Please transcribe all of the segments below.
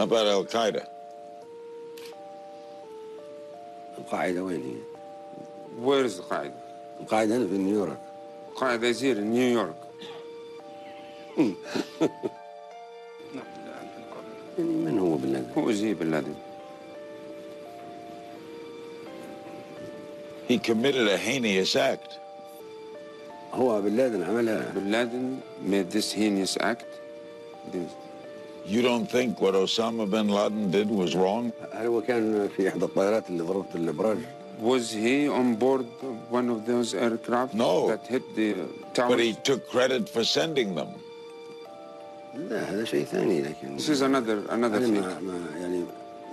How about Al Qaeda? القاعدة وين هي؟ Where is القاعدة؟ القاعدة هنا في نيويورك القاعدة is here in New York. يعني من هو بن لادن؟ Who is he, Bin Laden? He committed a heinous act. هو بن لادن عملها Bin Laden made this heinous act. This- You don't think what Osama bin Laden did was wrong? هل هو كان في إحدى الطائرات اللي ضربت الأبراج؟ Was he on board one of those aircraft No. that hit the tower? But he took credit for sending them. لا هذا شيء ثاني لكن This is another another أنا thing. ما, ما يعني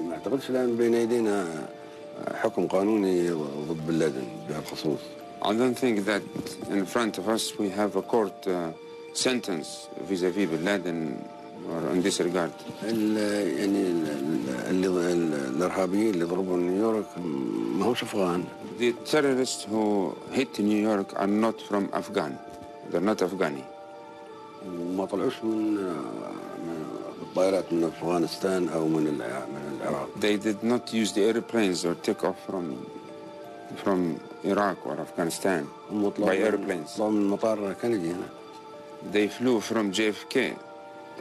ما أعتقدش الآن بين أيدينا حكم قانوني ضد بن لادن بهالخصوص I don't think that in front of us we have a court uh, sentence vis-à-vis Bin Laden regard. ال- يعني ال- ال- اللي ال- الارهابيين اللي ضربوا نيويورك ما هوش افغان The terrorists who hit New York are not from Afghan. They're not Afghani. وما طلعوش من الطائرات من افغانستان أو من من العراق They did not use the airplanes or take off from from Iraq or Afghanistan by airplanes. طلعوا من مطار كندي هنا They flew from JFK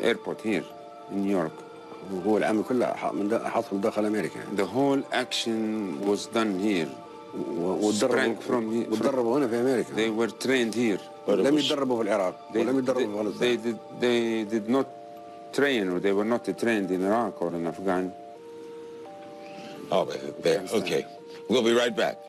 airport here in New York. وهو العمل كله من دا- حصل داخل أمريكا The whole action was done here. وتدربوا وتدربوا هنا في They أمريكا were trained here. لم يتدربوا في العراق They, ولم يتدربوا they, في they افغانستان did they did not train or they were not trained in Iraq or in Afghan. Oh, there. Okay. We'll be right back.